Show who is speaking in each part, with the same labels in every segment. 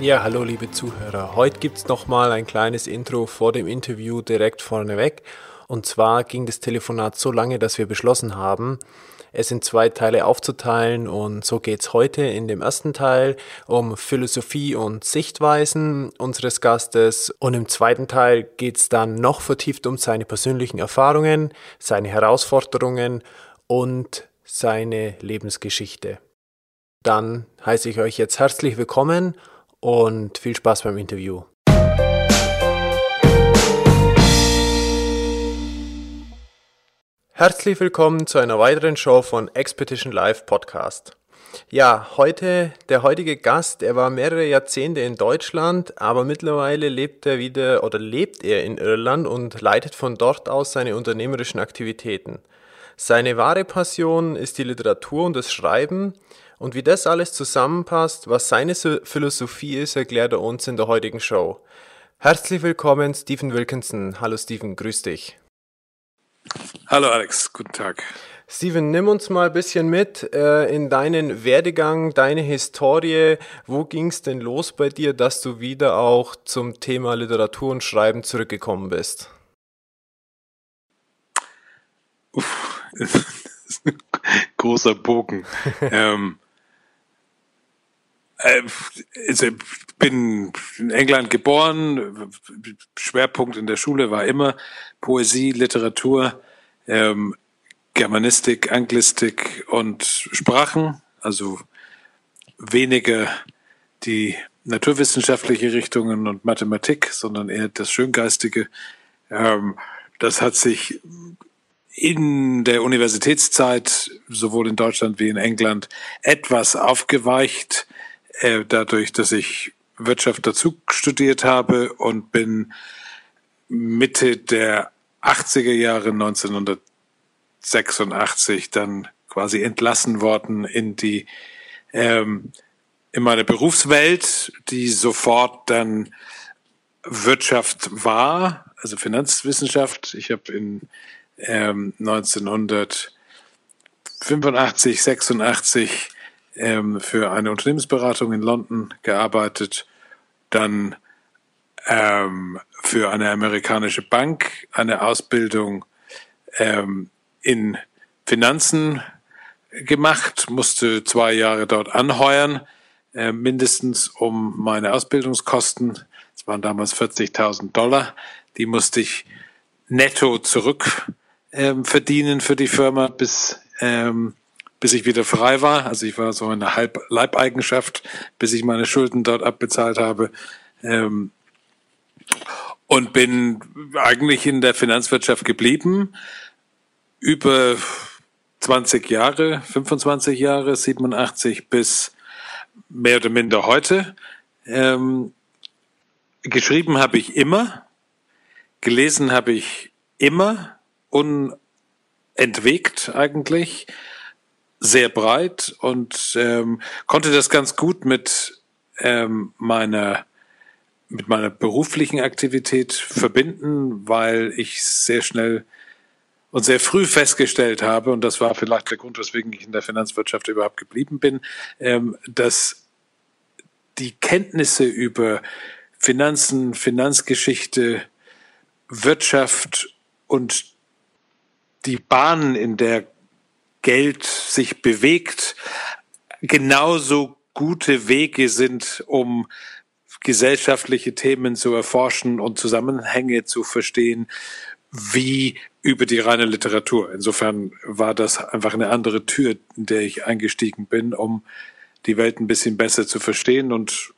Speaker 1: Ja, hallo liebe Zuhörer. Heute gibt es nochmal ein kleines Intro vor dem Interview direkt vorneweg. Und zwar ging das Telefonat so lange, dass wir beschlossen haben, es in zwei Teile aufzuteilen. Und so geht es heute in dem ersten Teil um Philosophie und Sichtweisen unseres Gastes. Und im zweiten Teil geht es dann noch vertieft um seine persönlichen Erfahrungen, seine Herausforderungen und seine Lebensgeschichte. Dann heiße ich euch jetzt herzlich willkommen und viel Spaß beim Interview. Herzlich willkommen zu einer weiteren Show von Expedition Live Podcast. Ja, heute, der heutige Gast, er war mehrere Jahrzehnte in Deutschland, aber mittlerweile lebt er wieder oder lebt er in Irland und leitet von dort aus seine unternehmerischen Aktivitäten. Seine wahre Passion ist die Literatur und das Schreiben und wie das alles zusammenpasst, was seine Philosophie ist, erklärt er uns in der heutigen Show. Herzlich willkommen, Stephen Wilkinson. Hallo Stephen, grüß dich.
Speaker 2: Hallo Alex, guten Tag.
Speaker 1: Steven, nimm uns mal ein bisschen mit äh, in deinen Werdegang, deine Historie. Wo ging es denn los bei dir, dass du wieder auch zum Thema Literatur und Schreiben zurückgekommen bist?
Speaker 2: Uff, großer Bogen. ähm, äh, ich bin in England geboren. Schwerpunkt in der Schule war immer Poesie, Literatur, ähm, Germanistik, Anglistik und Sprachen. Also weniger die naturwissenschaftliche Richtungen und Mathematik, sondern eher das Schöngeistige. Ähm, das hat sich in der Universitätszeit, sowohl in Deutschland wie in England, etwas aufgeweicht äh, dadurch, dass ich Wirtschaft dazu studiert habe und bin Mitte der 80er Jahre 1986 dann quasi entlassen worden in die ähm, in meine Berufswelt, die sofort dann Wirtschaft war, also Finanzwissenschaft. Ich habe in ähm, 1985, 86 ähm, für eine Unternehmensberatung in London gearbeitet, dann ähm, für eine amerikanische Bank eine Ausbildung ähm, in Finanzen gemacht, musste zwei Jahre dort anheuern, äh, mindestens um meine Ausbildungskosten, es waren damals 40.000 Dollar, die musste ich netto zurück ähm, verdienen für die Firma, bis ähm, bis ich wieder frei war. Also ich war so eine Halb Leibeigenschaft, bis ich meine Schulden dort abbezahlt habe. Ähm, und bin eigentlich in der Finanzwirtschaft geblieben. Über 20 Jahre, 25 Jahre, 87 bis mehr oder minder heute. Ähm, geschrieben habe ich immer, gelesen habe ich immer, unentwegt eigentlich sehr breit und ähm, konnte das ganz gut mit ähm, meiner mit meiner beruflichen Aktivität verbinden, weil ich sehr schnell und sehr früh festgestellt habe, und das war vielleicht der Grund, weswegen ich in der Finanzwirtschaft überhaupt geblieben bin, ähm, dass die Kenntnisse über Finanzen, Finanzgeschichte, Wirtschaft und die Bahnen, in der Geld sich bewegt, genauso gute Wege sind, um gesellschaftliche Themen zu erforschen und Zusammenhänge zu verstehen, wie über die reine Literatur. Insofern war das einfach eine andere Tür, in der ich eingestiegen bin, um die Welt ein bisschen besser zu verstehen und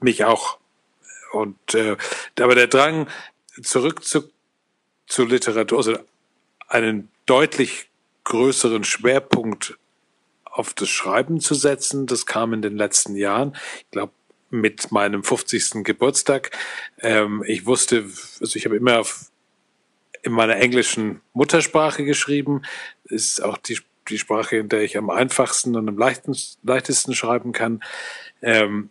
Speaker 2: mich auch. Und äh, aber der Drang zurück zu, zur Literatur, also einen deutlich größeren Schwerpunkt auf das Schreiben zu setzen. Das kam in den letzten Jahren. Ich glaube, mit meinem 50. Geburtstag. Ähm, ich wusste, also ich habe immer in meiner englischen Muttersprache geschrieben. Ist auch die, die Sprache, in der ich am einfachsten und am leichtesten, leichtesten schreiben kann. Ähm,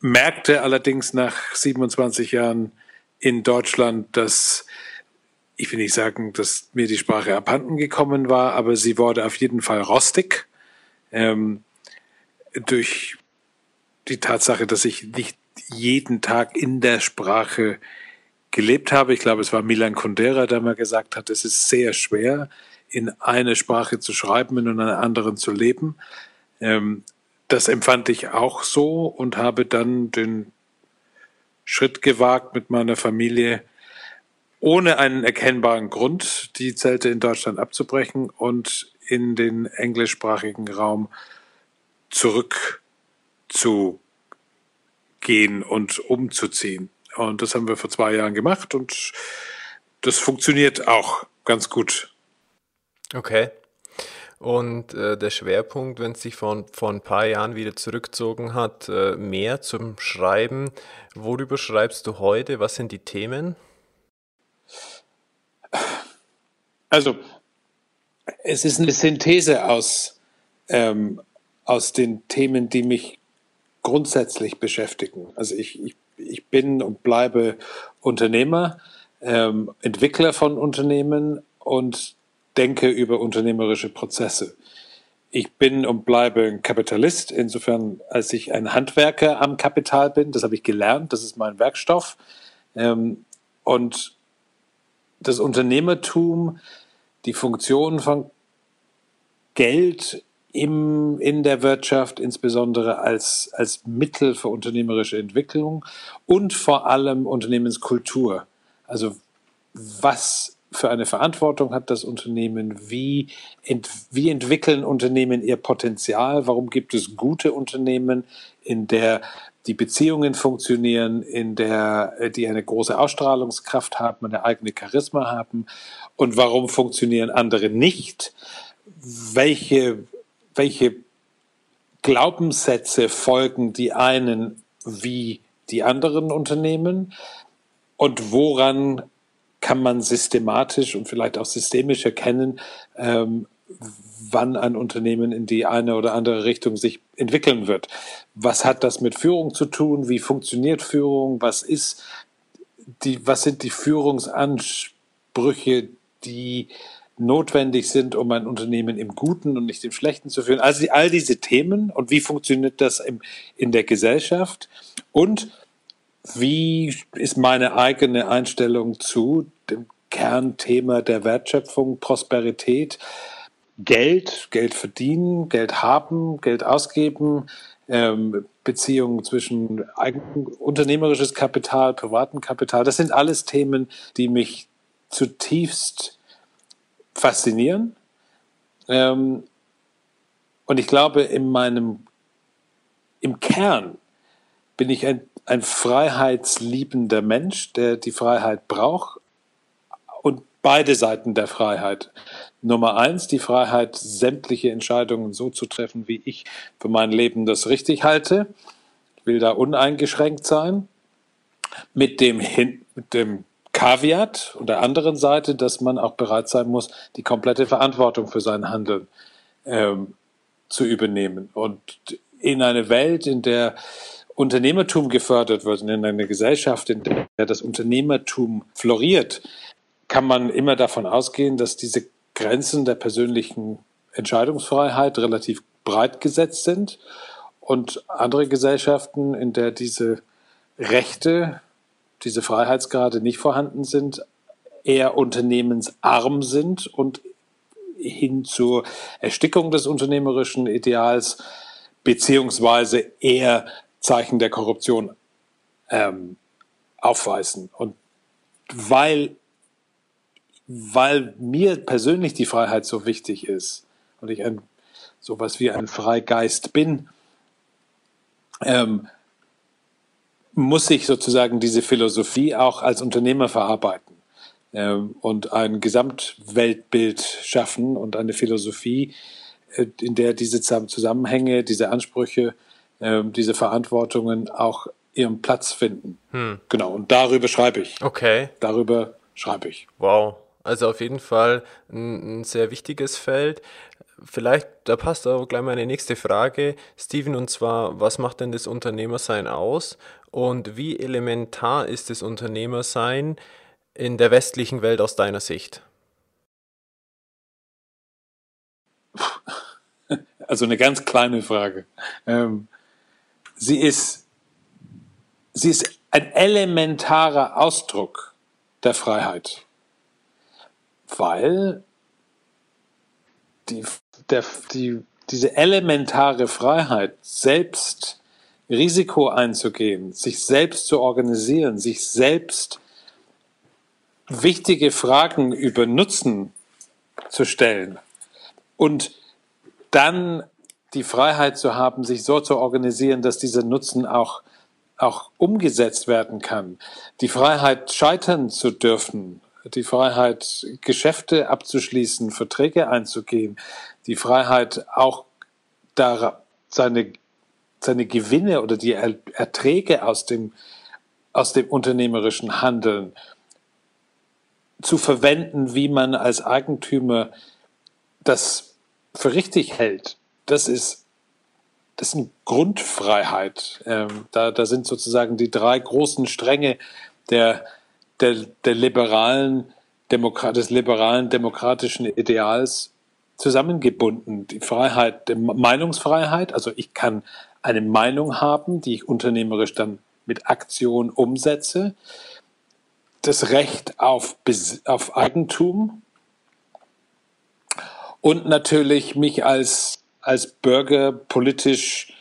Speaker 2: merkte allerdings nach 27 Jahren in Deutschland, dass ich will nicht sagen, dass mir die Sprache abhanden gekommen war, aber sie wurde auf jeden Fall rostig. Ähm, durch die Tatsache, dass ich nicht jeden Tag in der Sprache gelebt habe. Ich glaube, es war Milan Kundera, der mal gesagt hat, es ist sehr schwer, in eine Sprache zu schreiben und in einer anderen zu leben. Ähm, das empfand ich auch so und habe dann den Schritt gewagt mit meiner Familie, ohne einen erkennbaren Grund, die Zelte in Deutschland abzubrechen und in den englischsprachigen Raum zurück zu gehen und umzuziehen. Und das haben wir vor zwei Jahren gemacht und das funktioniert auch ganz gut.
Speaker 1: Okay. Und äh, der Schwerpunkt, wenn es sich vor, vor ein paar Jahren wieder zurückgezogen hat, äh, mehr zum Schreiben. Worüber schreibst du heute? Was sind die Themen?
Speaker 2: Also, es ist eine Synthese aus, ähm, aus den Themen, die mich grundsätzlich beschäftigen. Also ich, ich, ich bin und bleibe Unternehmer, ähm, Entwickler von Unternehmen und denke über unternehmerische Prozesse. Ich bin und bleibe ein Kapitalist, insofern als ich ein Handwerker am Kapital bin. Das habe ich gelernt, das ist mein Werkstoff. Ähm, und das Unternehmertum, die Funktion von Geld im, in der Wirtschaft, insbesondere als, als Mittel für unternehmerische Entwicklung und vor allem Unternehmenskultur. Also was für eine Verantwortung hat das Unternehmen? Wie, ent, wie entwickeln Unternehmen ihr Potenzial? Warum gibt es gute Unternehmen, in der die Beziehungen funktionieren, in der die eine große Ausstrahlungskraft haben, eine eigene Charisma haben? Und warum funktionieren andere nicht? Welche welche Glaubenssätze folgen die einen wie die anderen Unternehmen und woran kann man systematisch und vielleicht auch systemisch erkennen, ähm, wann ein Unternehmen in die eine oder andere Richtung sich entwickeln wird. Was hat das mit Führung zu tun? Wie funktioniert Führung? Was ist die, was sind die Führungsansprüche, die notwendig sind, um ein Unternehmen im Guten und nicht im Schlechten zu führen. Also all diese Themen und wie funktioniert das im, in der Gesellschaft und wie ist meine eigene Einstellung zu dem Kernthema der Wertschöpfung, Prosperität, Geld, Geld verdienen, Geld haben, Geld ausgeben, ähm, Beziehungen zwischen eigen, unternehmerisches Kapital, privatem Kapital. Das sind alles Themen, die mich zutiefst faszinieren. Ähm, und ich glaube, in meinem, im Kern bin ich ein, ein freiheitsliebender Mensch, der die Freiheit braucht beide Seiten der Freiheit. Nummer eins, die Freiheit, sämtliche Entscheidungen so zu treffen, wie ich für mein Leben das richtig halte. Ich will da uneingeschränkt sein. Mit dem, Hin mit dem Kaviat und der anderen Seite, dass man auch bereit sein muss, die komplette Verantwortung für sein Handeln ähm, zu übernehmen. Und in eine Welt, in der Unternehmertum gefördert wird, in einer Gesellschaft, in der das Unternehmertum floriert, kann man immer davon ausgehen, dass diese Grenzen der persönlichen Entscheidungsfreiheit relativ breit gesetzt sind und andere Gesellschaften, in der diese Rechte diese Freiheitsgrade nicht vorhanden sind, eher unternehmensarm sind und hin zur Erstickung des unternehmerischen Ideals beziehungsweise eher Zeichen der Korruption ähm, aufweisen. Und weil, weil mir persönlich die Freiheit so wichtig ist und ich ein sowas wie ein Freigeist bin, ähm, muss ich sozusagen diese Philosophie auch als Unternehmer verarbeiten ähm, und ein Gesamtweltbild schaffen und eine Philosophie, äh, in der diese Zusammenhänge, diese Ansprüche äh, diese Verantwortungen auch ihren Platz finden. Hm. Genau, und darüber schreibe ich.
Speaker 1: Okay.
Speaker 2: Darüber schreibe ich.
Speaker 1: Wow. Also auf jeden Fall ein, ein sehr wichtiges Feld. Vielleicht, da passt auch gleich meine nächste Frage, Steven, und zwar, was macht denn das Unternehmersein aus und wie elementar ist das Unternehmersein in der westlichen Welt aus deiner Sicht?
Speaker 2: Also eine ganz kleine Frage. Ähm, sie ist, sie ist ein elementarer Ausdruck der Freiheit, weil die, der, die, diese elementare Freiheit, selbst Risiko einzugehen, sich selbst zu organisieren, sich selbst wichtige Fragen über Nutzen zu stellen und dann die Freiheit zu haben, sich so zu organisieren, dass dieser Nutzen auch, auch umgesetzt werden kann. Die Freiheit, scheitern zu dürfen. Die Freiheit, Geschäfte abzuschließen, Verträge einzugehen. Die Freiheit, auch da seine, seine Gewinne oder die Erträge aus dem, aus dem unternehmerischen Handeln zu verwenden, wie man als Eigentümer das für richtig hält, das ist, das ist eine Grundfreiheit. Ähm, da, da sind sozusagen die drei großen Stränge der, der, der liberalen, Demokrat, des liberalen demokratischen Ideals zusammengebunden. Die Freiheit, die Meinungsfreiheit, also ich kann eine Meinung haben, die ich unternehmerisch dann mit Aktion umsetze. Das Recht auf, auf Eigentum, und natürlich mich als, als Bürger politisch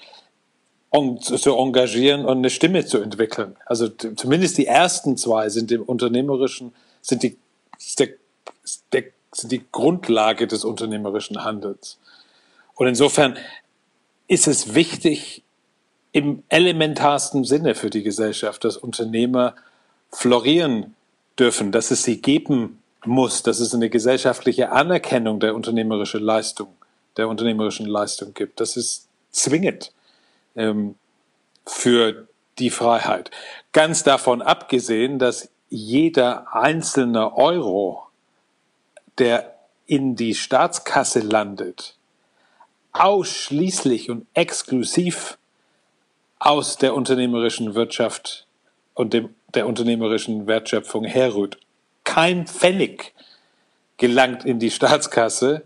Speaker 2: zu engagieren und eine Stimme zu entwickeln. Also zumindest die ersten zwei sind im unternehmerischen, sind die, der, der, sind die Grundlage des unternehmerischen Handelns. Und insofern ist es wichtig, im elementarsten Sinne für die Gesellschaft, dass Unternehmer florieren dürfen, dass es sie geben muss, dass es eine gesellschaftliche Anerkennung der unternehmerischen Leistung, der unternehmerischen Leistung gibt. Das ist zwingend ähm, für die Freiheit. Ganz davon abgesehen, dass jeder einzelne Euro, der in die Staatskasse landet, ausschließlich und exklusiv aus der unternehmerischen Wirtschaft und dem, der unternehmerischen Wertschöpfung herrührt kein Pfennig gelangt in die Staatskasse,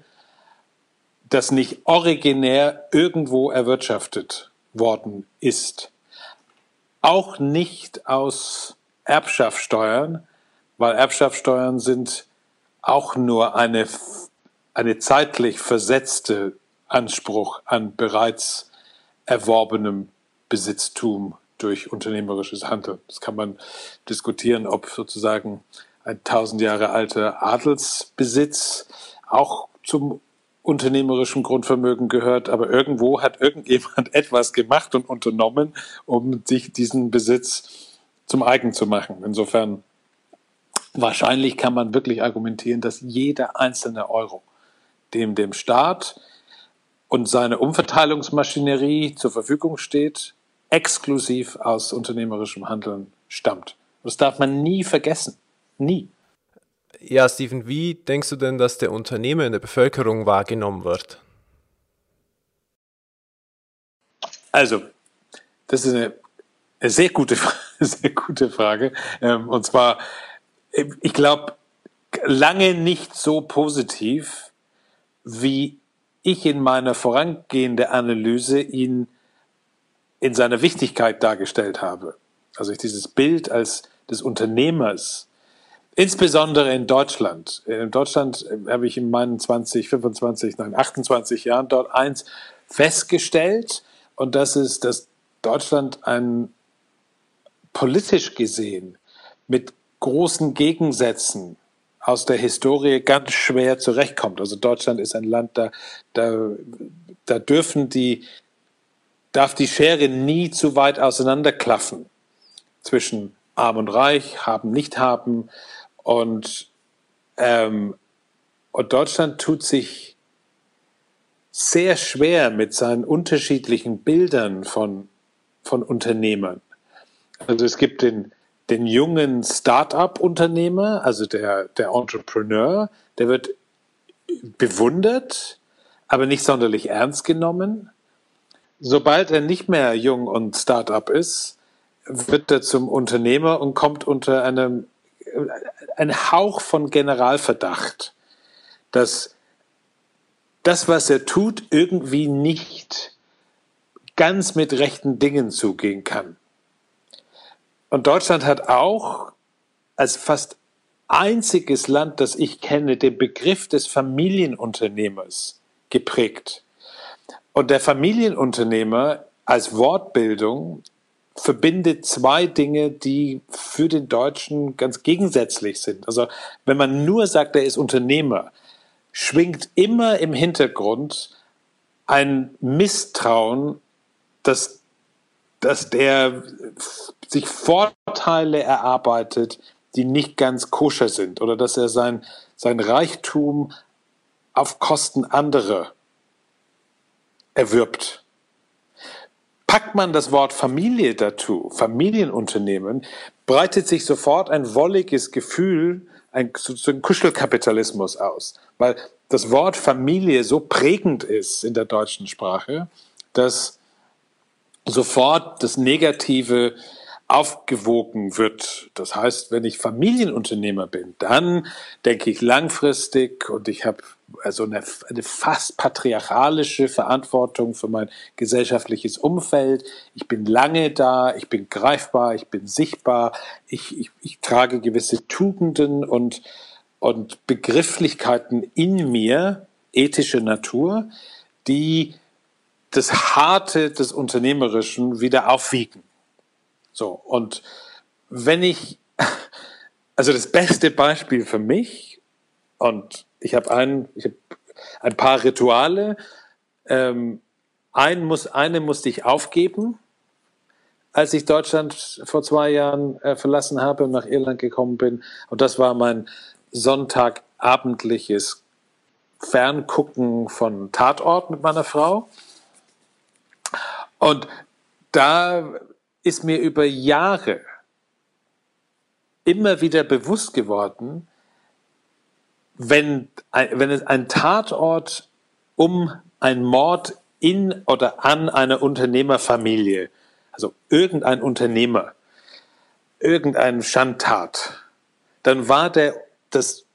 Speaker 2: das nicht originär irgendwo erwirtschaftet worden ist. Auch nicht aus Erbschaftssteuern, weil Erbschaftssteuern sind auch nur eine, eine zeitlich versetzte Anspruch an bereits erworbenem Besitztum durch unternehmerisches Handeln. Das kann man diskutieren, ob sozusagen ein tausend Jahre alter Adelsbesitz auch zum unternehmerischen Grundvermögen gehört, aber irgendwo hat irgendjemand etwas gemacht und unternommen, um sich diesen Besitz zum eigen zu machen. Insofern wahrscheinlich kann man wirklich argumentieren, dass jeder einzelne Euro, dem dem Staat und seine Umverteilungsmaschinerie zur Verfügung steht, exklusiv aus unternehmerischem Handeln stammt. Das darf man nie vergessen. Nie.
Speaker 1: Ja, Steven, wie denkst du denn, dass der Unternehmer in der Bevölkerung wahrgenommen wird?
Speaker 2: Also, das ist eine, sehr, gute, sehr gute Frage. Ähm, und zwar, ich glaube, lange nicht so positiv, wie ich in meiner vorangehenden Analyse ihn in seiner Wichtigkeit dargestellt habe. Also ich dieses Bild als des Unternehmers Insbesondere in Deutschland. In Deutschland äh, habe ich in meinen 20, 25, nein, 28 Jahren dort eins festgestellt. Und das ist, dass Deutschland ein politisch gesehen mit großen Gegensätzen aus der Historie ganz schwer zurechtkommt. Also Deutschland ist ein Land, da, da, da dürfen die, darf die Schere nie zu weit auseinanderklaffen zwischen arm und reich, haben, nicht haben, und, ähm, und Deutschland tut sich sehr schwer mit seinen unterschiedlichen Bildern von, von Unternehmern. Also es gibt den, den jungen Start-up-Unternehmer, also der, der Entrepreneur, der wird bewundert, aber nicht sonderlich ernst genommen. Sobald er nicht mehr jung und Start-up ist, wird er zum Unternehmer und kommt unter einem ein Hauch von Generalverdacht, dass das, was er tut, irgendwie nicht ganz mit rechten Dingen zugehen kann. Und Deutschland hat auch als fast einziges Land, das ich kenne, den Begriff des Familienunternehmers geprägt. Und der Familienunternehmer als Wortbildung verbindet zwei Dinge, die für den Deutschen ganz gegensätzlich sind. Also wenn man nur sagt, er ist Unternehmer, schwingt immer im Hintergrund ein Misstrauen, dass, dass der sich Vorteile erarbeitet, die nicht ganz koscher sind oder dass er sein, sein Reichtum auf Kosten anderer erwirbt. Packt man das Wort Familie dazu, Familienunternehmen, breitet sich sofort ein wolliges Gefühl, ein, so ein Kuschelkapitalismus aus, weil das Wort Familie so prägend ist in der deutschen Sprache, dass sofort das Negative aufgewogen wird. Das heißt, wenn ich Familienunternehmer bin, dann denke ich langfristig und ich habe also eine, eine fast patriarchalische Verantwortung für mein gesellschaftliches Umfeld. Ich bin lange da, ich bin greifbar, ich bin sichtbar, ich, ich, ich trage gewisse Tugenden und, und Begrifflichkeiten in mir, ethische Natur, die das Harte des Unternehmerischen wieder aufwiegen. So, und wenn ich, also das beste Beispiel für mich, und ich habe ein, ich hab ein paar Rituale, ähm, ein muss, eine musste ich aufgeben, als ich Deutschland vor zwei Jahren äh, verlassen habe und nach Irland gekommen bin. Und das war mein Sonntagabendliches Ferngucken von Tatort mit meiner Frau. Und da ist mir über Jahre immer wieder bewusst geworden, wenn, wenn es ein Tatort um einen Mord in oder an einer Unternehmerfamilie, also irgendein Unternehmer, irgendein Schandtat, dann war der, das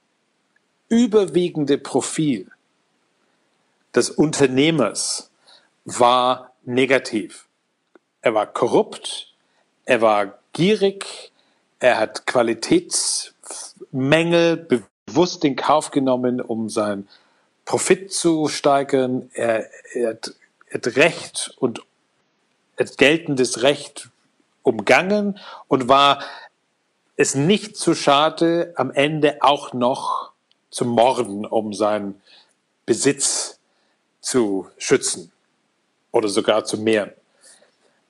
Speaker 2: überwiegende Profil des Unternehmers war negativ. Er war korrupt, er war gierig, er hat Qualitätsmängel bewusst in Kauf genommen, um seinen Profit zu steigern. Er, er, hat, er hat Recht und hat geltendes Recht umgangen und war es nicht zu schade, am Ende auch noch zu morden, um seinen Besitz zu schützen oder sogar zu mehren.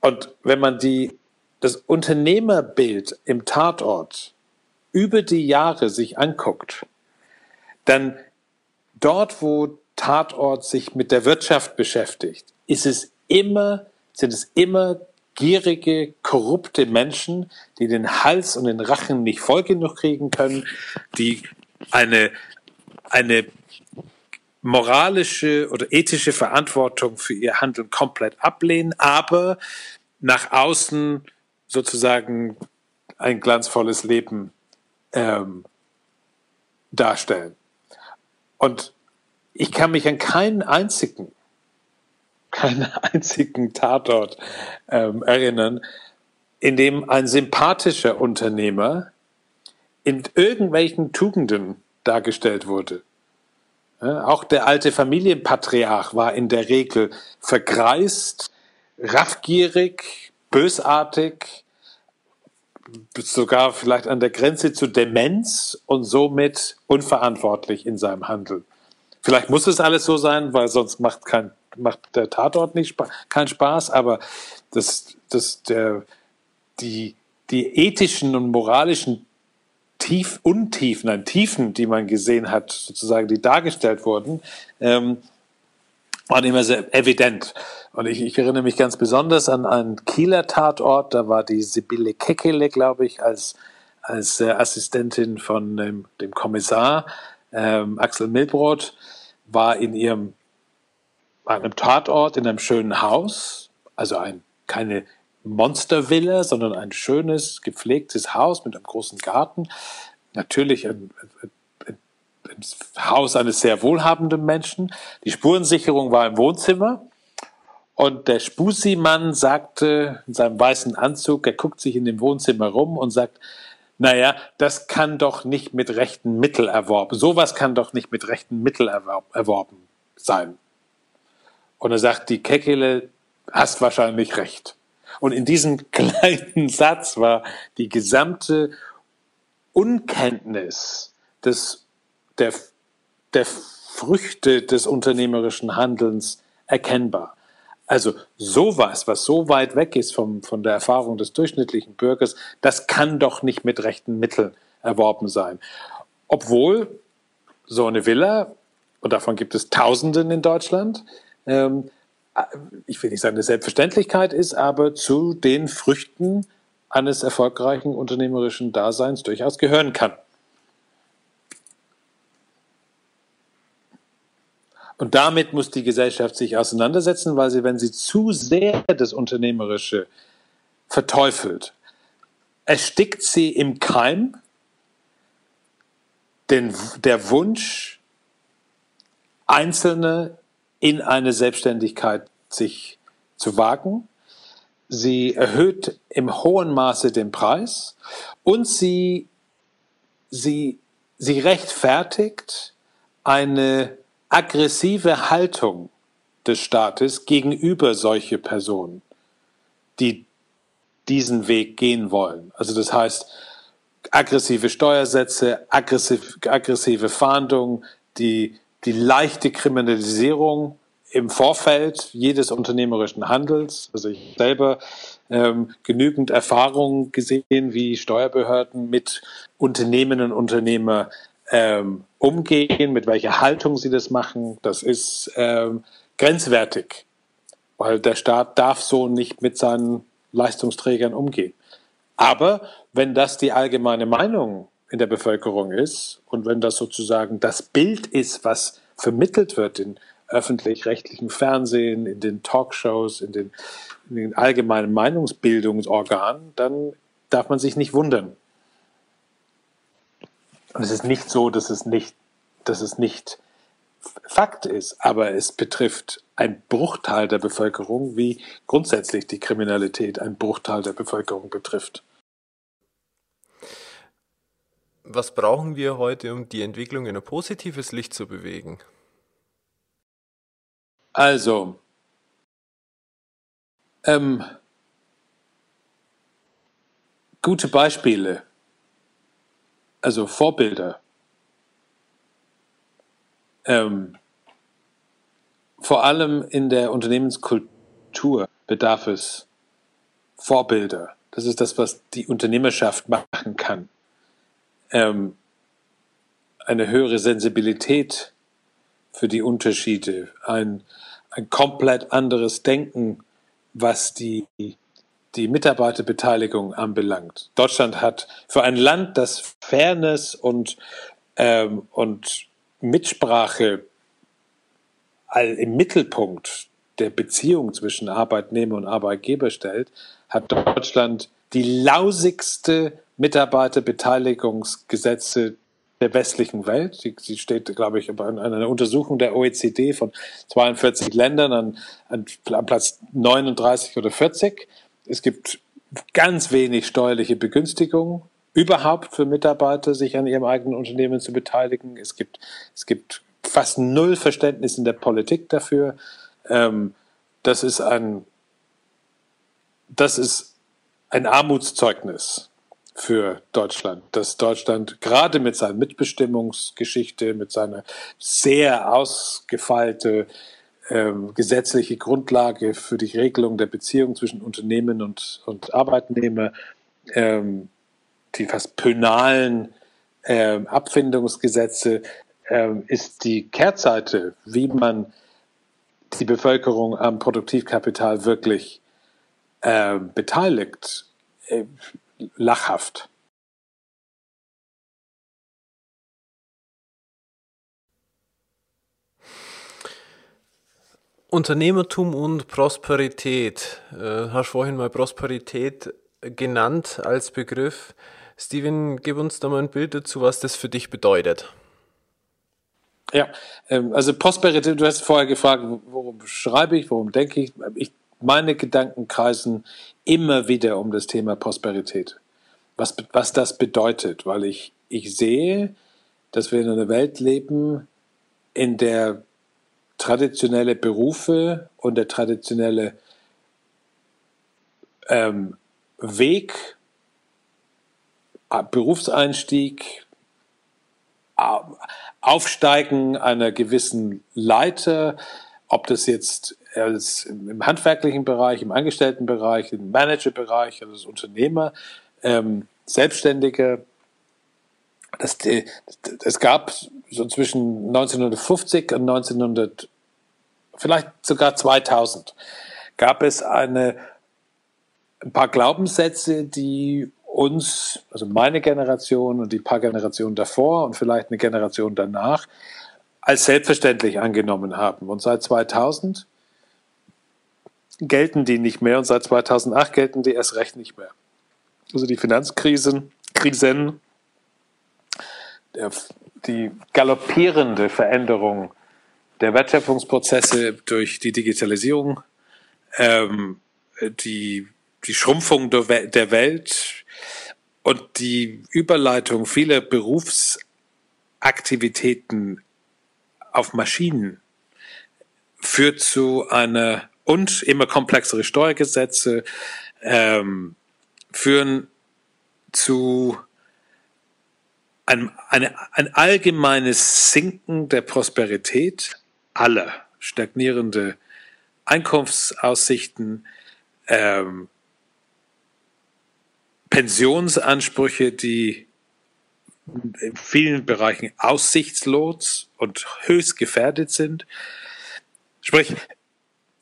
Speaker 2: Und wenn man die, das Unternehmerbild im Tatort über die Jahre sich anguckt, dann dort, wo Tatort sich mit der Wirtschaft beschäftigt, ist es immer, sind es immer gierige, korrupte Menschen, die den Hals und den Rachen nicht voll genug kriegen können, die eine, eine moralische oder ethische Verantwortung für ihr Handeln komplett ablehnen, aber nach außen sozusagen ein glanzvolles Leben ähm, darstellen. Und ich kann mich an keinen einzigen, keinen einzigen Tatort ähm, erinnern, in dem ein sympathischer Unternehmer in irgendwelchen Tugenden dargestellt wurde. Auch der alte Familienpatriarch war in der Regel vergreist, raffgierig, bösartig, sogar vielleicht an der Grenze zu Demenz und somit unverantwortlich in seinem Handeln. Vielleicht muss es alles so sein, weil sonst macht, kein, macht der Tatort nicht keinen Spaß, aber das, das, der, die, die ethischen und moralischen Tief, Untiefen, nein, Tiefen, die man gesehen hat, sozusagen, die dargestellt wurden, ähm, waren immer sehr evident. Und ich, ich, erinnere mich ganz besonders an einen Kieler Tatort, da war die Sibylle Keckele, glaube ich, als, als äh, Assistentin von dem, dem Kommissar ähm, Axel Milbrot, war in ihrem einem Tatort in einem schönen Haus, also ein, keine Monstervilla, sondern ein schönes, gepflegtes Haus mit einem großen Garten. Natürlich ein, ein, ein Haus eines sehr wohlhabenden Menschen. Die Spurensicherung war im Wohnzimmer. Und der Spusi-Mann sagte in seinem weißen Anzug, er guckt sich in dem Wohnzimmer rum und sagt, naja, das kann doch nicht mit rechten Mitteln erworben, sowas kann doch nicht mit rechten Mitteln erworben sein. Und er sagt, die Kekele, hast wahrscheinlich recht. Und in diesem kleinen Satz war die gesamte Unkenntnis des, der, der Früchte des unternehmerischen Handelns erkennbar. Also sowas, was so weit weg ist vom, von der Erfahrung des durchschnittlichen Bürgers, das kann doch nicht mit rechten Mitteln erworben sein. Obwohl so eine Villa, und davon gibt es Tausenden in Deutschland, ähm, ich will nicht sagen, eine Selbstverständlichkeit ist, aber zu den Früchten eines erfolgreichen unternehmerischen Daseins durchaus gehören kann. Und damit muss die Gesellschaft sich auseinandersetzen, weil sie, wenn sie zu sehr das Unternehmerische verteufelt, erstickt sie im Keim den, der Wunsch, Einzelne in eine Selbstständigkeit sich zu wagen. Sie erhöht im hohen Maße den Preis und sie, sie, sie rechtfertigt eine aggressive Haltung des Staates gegenüber solche Personen, die diesen Weg gehen wollen. Also das heißt, aggressive Steuersätze, aggressiv, aggressive Fahndung, die, die leichte Kriminalisierung im Vorfeld jedes unternehmerischen Handels. Also ich selber ähm, genügend Erfahrung gesehen, wie Steuerbehörden mit Unternehmen und Unternehmer ähm, umgehen, mit welcher Haltung sie das machen, das ist ähm, grenzwertig, weil der Staat darf so nicht mit seinen Leistungsträgern umgehen. Aber wenn das die allgemeine Meinung in der Bevölkerung ist und wenn das sozusagen das Bild ist, was vermittelt wird in öffentlich-rechtlichen Fernsehen, in den Talkshows, in den, in den allgemeinen Meinungsbildungsorganen, dann darf man sich nicht wundern, und es ist nicht so, dass es nicht, dass es nicht Fakt ist, aber es betrifft ein Bruchteil der Bevölkerung, wie grundsätzlich die Kriminalität ein Bruchteil der Bevölkerung betrifft.
Speaker 1: Was brauchen wir heute, um die Entwicklung in ein positives Licht zu bewegen?
Speaker 2: Also, ähm, gute Beispiele also Vorbilder. Ähm, vor allem in der Unternehmenskultur bedarf es Vorbilder. Das ist das, was die Unternehmerschaft machen kann. Ähm, eine höhere Sensibilität für die Unterschiede, ein, ein komplett anderes Denken, was die die Mitarbeiterbeteiligung anbelangt. Deutschland hat für ein Land, das Fairness und, ähm, und Mitsprache im Mittelpunkt der Beziehung zwischen Arbeitnehmer und Arbeitgeber stellt, hat Deutschland die lausigste Mitarbeiterbeteiligungsgesetze der westlichen Welt. Sie, sie steht, glaube ich, an einer Untersuchung der OECD von 42 Ländern an, an, an Platz 39 oder 40. Es gibt ganz wenig steuerliche Begünstigung überhaupt für Mitarbeiter, sich an ihrem eigenen Unternehmen zu beteiligen. Es gibt, es gibt fast null Verständnis in der Politik dafür. Ähm, das ist ein, das ist ein Armutszeugnis für Deutschland, dass Deutschland gerade mit seiner Mitbestimmungsgeschichte, mit seiner sehr ausgefeilte ähm, gesetzliche Grundlage für die Regelung der Beziehung zwischen Unternehmen und, und Arbeitnehmer, ähm, die fast pönalen ähm, Abfindungsgesetze, ähm, ist die Kehrseite, wie man die Bevölkerung am Produktivkapital wirklich äh, beteiligt, äh, lachhaft.
Speaker 1: Unternehmertum und Prosperität. Äh, hast vorhin mal Prosperität genannt als Begriff. Steven, gib uns da mal ein Bild dazu, was das für dich bedeutet.
Speaker 2: Ja, ähm, also Prosperität, du hast vorher gefragt, worum schreibe ich, worum denke ich. ich. Meine Gedanken kreisen immer wieder um das Thema Prosperität. Was, was das bedeutet, weil ich, ich sehe, dass wir in einer Welt leben, in der traditionelle Berufe und der traditionelle ähm, Weg, Berufseinstieg, Aufsteigen einer gewissen Leiter, ob das jetzt als im handwerklichen Bereich, im Angestelltenbereich, im Managerbereich, also als Unternehmer, ähm, Selbstständige, das, es gab so zwischen 1950 und 1900, vielleicht sogar 2000, gab es eine, ein paar Glaubenssätze, die uns, also meine Generation und die paar Generationen davor und vielleicht eine Generation danach, als selbstverständlich angenommen haben. Und seit 2000 gelten die nicht mehr und seit 2008 gelten die erst recht nicht mehr. Also die Finanzkrisen, Krisen, die galoppierende Veränderung der Wertschöpfungsprozesse durch die Digitalisierung, ähm, die, die Schrumpfung der Welt und die Überleitung vieler Berufsaktivitäten auf Maschinen führt zu einer und immer komplexere Steuergesetze ähm, führen zu ein, eine, ein allgemeines Sinken der Prosperität aller, stagnierende Einkunftsaussichten, ähm, Pensionsansprüche, die in vielen Bereichen aussichtslos und höchst gefährdet sind. Sprich,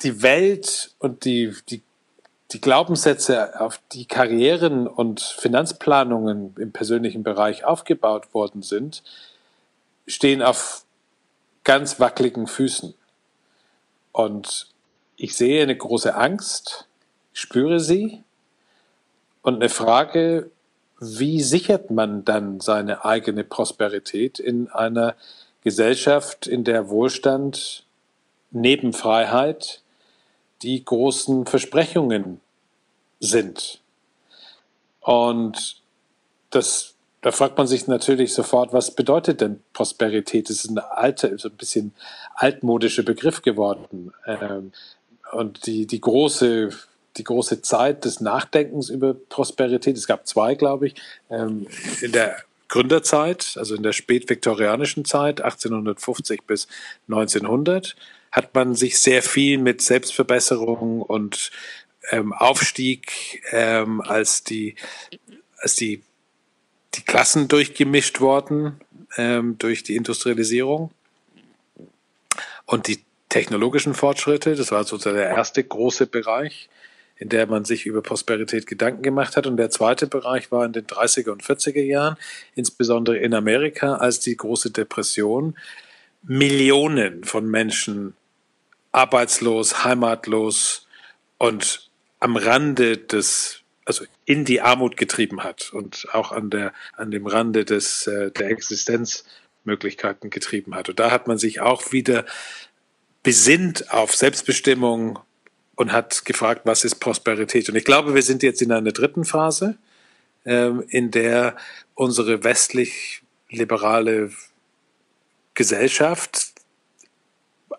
Speaker 2: die Welt und die, die die Glaubenssätze, auf die Karrieren und Finanzplanungen im persönlichen Bereich aufgebaut worden sind, stehen auf ganz wackeligen Füßen. Und ich sehe eine große Angst, spüre sie und eine Frage, wie sichert man dann seine eigene Prosperität in einer Gesellschaft, in der Wohlstand neben Freiheit die großen Versprechungen sind. Und das, da fragt man sich natürlich sofort, was bedeutet denn Prosperität? Das ist ein alter, so ein bisschen altmodischer Begriff geworden. Ähm, und die, die große, die große Zeit des Nachdenkens über Prosperität, es gab zwei, glaube ich, ähm, in der Gründerzeit, also in der spätviktorianischen Zeit, 1850 bis 1900, hat man sich sehr viel mit Selbstverbesserung und ähm, Aufstieg, ähm, als die, als die, die Klassen durchgemischt worden ähm, durch die Industrialisierung und die technologischen Fortschritte. Das war sozusagen der erste große Bereich, in der man sich über Prosperität Gedanken gemacht hat. Und der zweite Bereich war in den 30er und 40er Jahren, insbesondere in Amerika, als die große Depression Millionen von Menschen arbeitslos, heimatlos und am Rande des, also in die Armut getrieben hat und auch an der, an dem Rande des, äh, der Existenzmöglichkeiten getrieben hat. Und da hat man sich auch wieder besinnt auf Selbstbestimmung und hat gefragt, was ist Prosperität? Und ich glaube, wir sind jetzt in einer dritten Phase, ähm, in der unsere westlich liberale Gesellschaft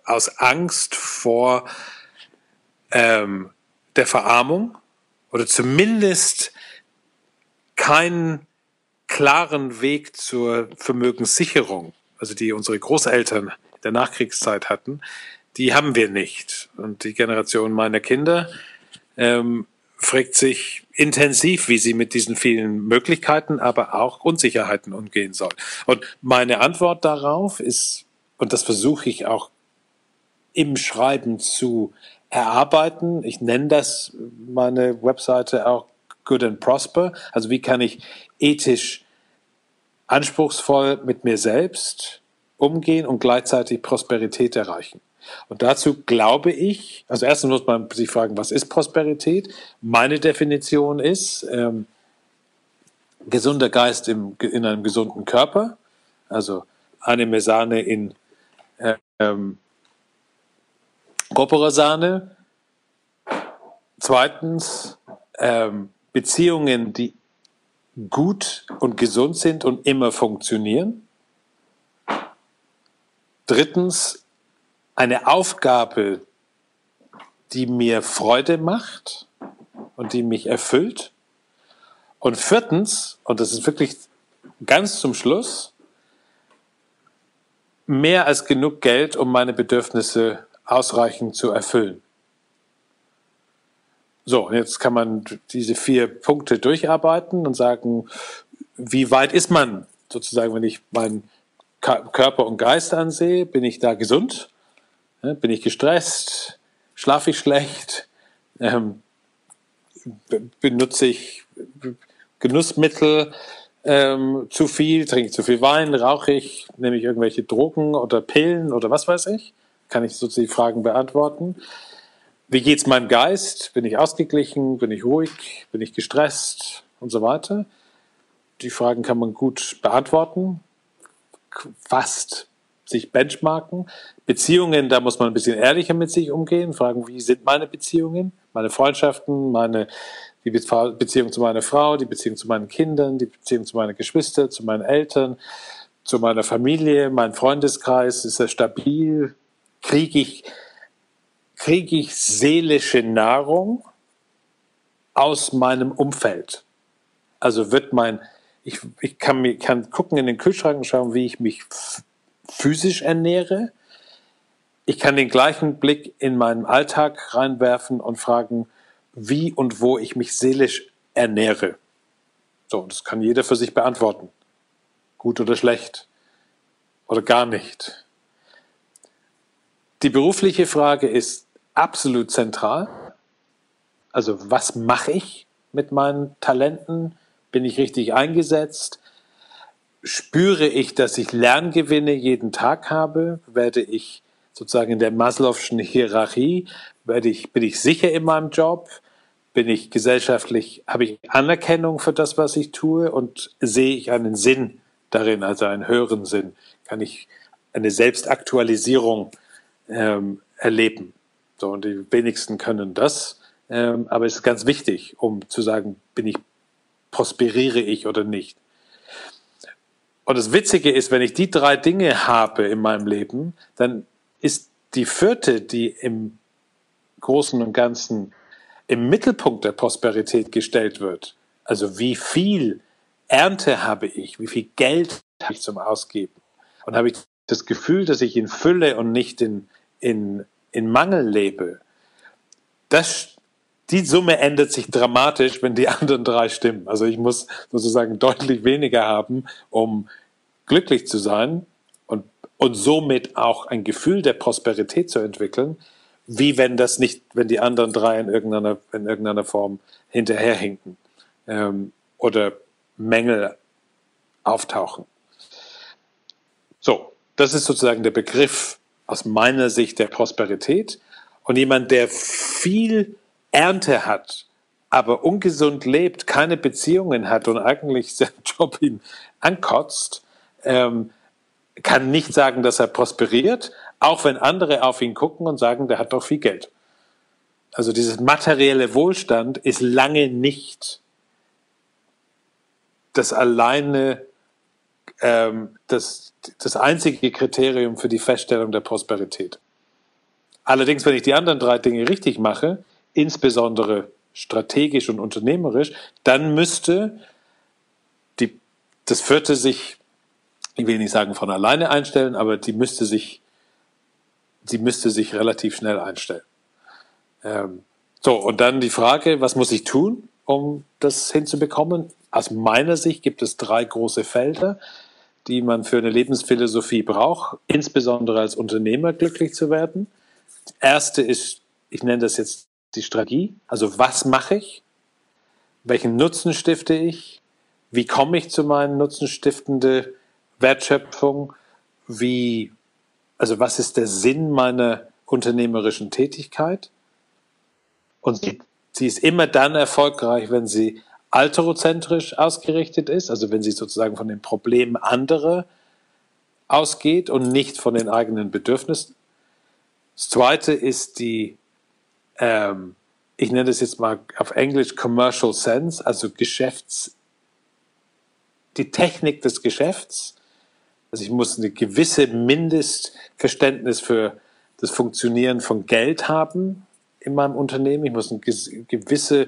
Speaker 2: aus Angst vor ähm, der Verarmung oder zumindest keinen klaren Weg zur Vermögenssicherung, also die unsere Großeltern der Nachkriegszeit hatten, die haben wir nicht. Und die Generation meiner Kinder ähm, fragt sich intensiv, wie sie mit diesen vielen Möglichkeiten, aber auch Unsicherheiten umgehen soll. Und meine Antwort darauf ist, und das versuche ich auch im Schreiben zu erarbeiten. Ich nenne das meine Webseite auch Good and Prosper. Also wie kann ich ethisch anspruchsvoll mit mir selbst umgehen und gleichzeitig Prosperität erreichen. Und dazu glaube ich, also erstens muss man sich fragen, was ist Prosperität? Meine Definition ist ähm, gesunder Geist im, in einem gesunden Körper, also eine Mesane in ähm, Corpora Zweitens ähm, Beziehungen, die gut und gesund sind und immer funktionieren. Drittens, eine Aufgabe, die mir Freude macht und die mich erfüllt. Und viertens, und das ist wirklich ganz zum Schluss, mehr als genug Geld, um meine Bedürfnisse ausreichend zu erfüllen. So, jetzt kann man diese vier Punkte durcharbeiten und sagen, wie weit ist man sozusagen, wenn ich meinen Körper und Geist ansehe, bin ich da gesund? Bin ich gestresst? Schlafe ich schlecht? Ähm, benutze ich Genussmittel ähm, zu viel? Trinke ich zu viel Wein? Rauche ich? Nehme ich irgendwelche Drogen oder Pillen oder was weiß ich? Kann ich sozusagen die Fragen beantworten? Wie geht es meinem Geist? Bin ich ausgeglichen? Bin ich ruhig? Bin ich gestresst? Und so weiter. Die Fragen kann man gut beantworten, fast sich benchmarken. Beziehungen, da muss man ein bisschen ehrlicher mit sich umgehen, fragen, wie sind meine Beziehungen, meine Freundschaften, meine, die Beziehung zu meiner Frau, die Beziehung zu meinen Kindern, die Beziehung zu meinen Geschwistern, zu meinen Eltern, zu meiner Familie, mein Freundeskreis, ist er stabil? Kriege ich kriege ich seelische Nahrung aus meinem Umfeld. Also wird mein, ich, ich kann, mir, kann gucken in den Kühlschrank und schauen, wie ich mich physisch ernähre. Ich kann den gleichen Blick in meinen Alltag reinwerfen und fragen, wie und wo ich mich seelisch ernähre. So, das kann jeder für sich beantworten. Gut oder schlecht. Oder gar nicht. Die berufliche Frage ist, absolut zentral. Also was mache ich mit meinen Talenten? Bin ich richtig eingesetzt? Spüre ich, dass ich Lerngewinne jeden Tag habe? Werde ich sozusagen in der Maslow'schen Hierarchie, werde ich, bin ich sicher in meinem Job? Bin ich gesellschaftlich, habe ich Anerkennung für das, was ich tue und sehe ich einen Sinn darin, also einen höheren Sinn? Kann ich eine Selbstaktualisierung ähm, erleben? So, und die wenigsten können das. Ähm, aber es ist ganz wichtig, um zu sagen, bin ich, prosperiere ich oder nicht. Und das Witzige ist, wenn ich die drei Dinge habe in meinem Leben, dann ist die vierte, die im Großen und Ganzen im Mittelpunkt der Prosperität gestellt wird. Also wie viel Ernte habe ich, wie viel Geld habe ich zum Ausgeben? Und habe ich das Gefühl, dass ich in Fülle und nicht in, in in Mangel lebe, das, die Summe ändert sich dramatisch, wenn die anderen drei stimmen. Also ich muss sozusagen deutlich weniger haben, um glücklich zu sein und, und somit auch ein Gefühl der Prosperität zu entwickeln, wie wenn das nicht, wenn die anderen drei in irgendeiner, in irgendeiner Form hinterherhinken ähm, oder Mängel auftauchen. So, das ist sozusagen der Begriff aus meiner Sicht der Prosperität. Und jemand, der viel Ernte hat, aber ungesund lebt, keine Beziehungen hat und eigentlich sein Job ihn ankotzt, ähm, kann nicht sagen, dass er prosperiert, auch wenn andere auf ihn gucken und sagen, der hat doch viel Geld. Also dieses materielle Wohlstand ist lange nicht das alleine ähm, das, das einzige Kriterium für die Feststellung der Prosperität. Allerdings, wenn ich die anderen drei Dinge richtig mache, insbesondere strategisch und unternehmerisch, dann müsste die, das vierte sich, ich will nicht sagen von alleine einstellen, aber die müsste sich, sie müsste sich relativ schnell einstellen. Ähm, so, und dann die Frage, was muss ich tun, um das hinzubekommen? Aus meiner Sicht gibt es drei große Felder die man für eine Lebensphilosophie braucht, insbesondere als Unternehmer glücklich zu werden. erste ist, ich nenne das jetzt die Strategie. Also was mache ich? Welchen Nutzen stifte ich? Wie komme ich zu meinen nutzenstiftende Wertschöpfung? Wie, also was ist der Sinn meiner unternehmerischen Tätigkeit? Und sie, sie ist immer dann erfolgreich, wenn sie alterozentrisch ausgerichtet ist, also wenn sie sozusagen von den Problemen anderer ausgeht und nicht von den eigenen Bedürfnissen. Das zweite ist die, ähm, ich nenne das jetzt mal auf Englisch Commercial Sense, also Geschäfts, die Technik des Geschäfts. Also ich muss eine gewisse Mindestverständnis für das Funktionieren von Geld haben in meinem Unternehmen. Ich muss ein gewisse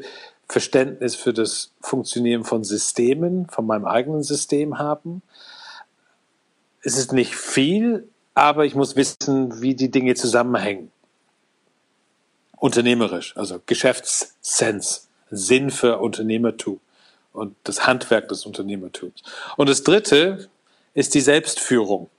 Speaker 2: Verständnis für das Funktionieren von Systemen, von meinem eigenen System haben. Es ist nicht viel, aber ich muss wissen, wie die Dinge zusammenhängen. Unternehmerisch, also Geschäftssens, Sinn für Unternehmertum und das Handwerk des Unternehmertums. Und das dritte ist die Selbstführung.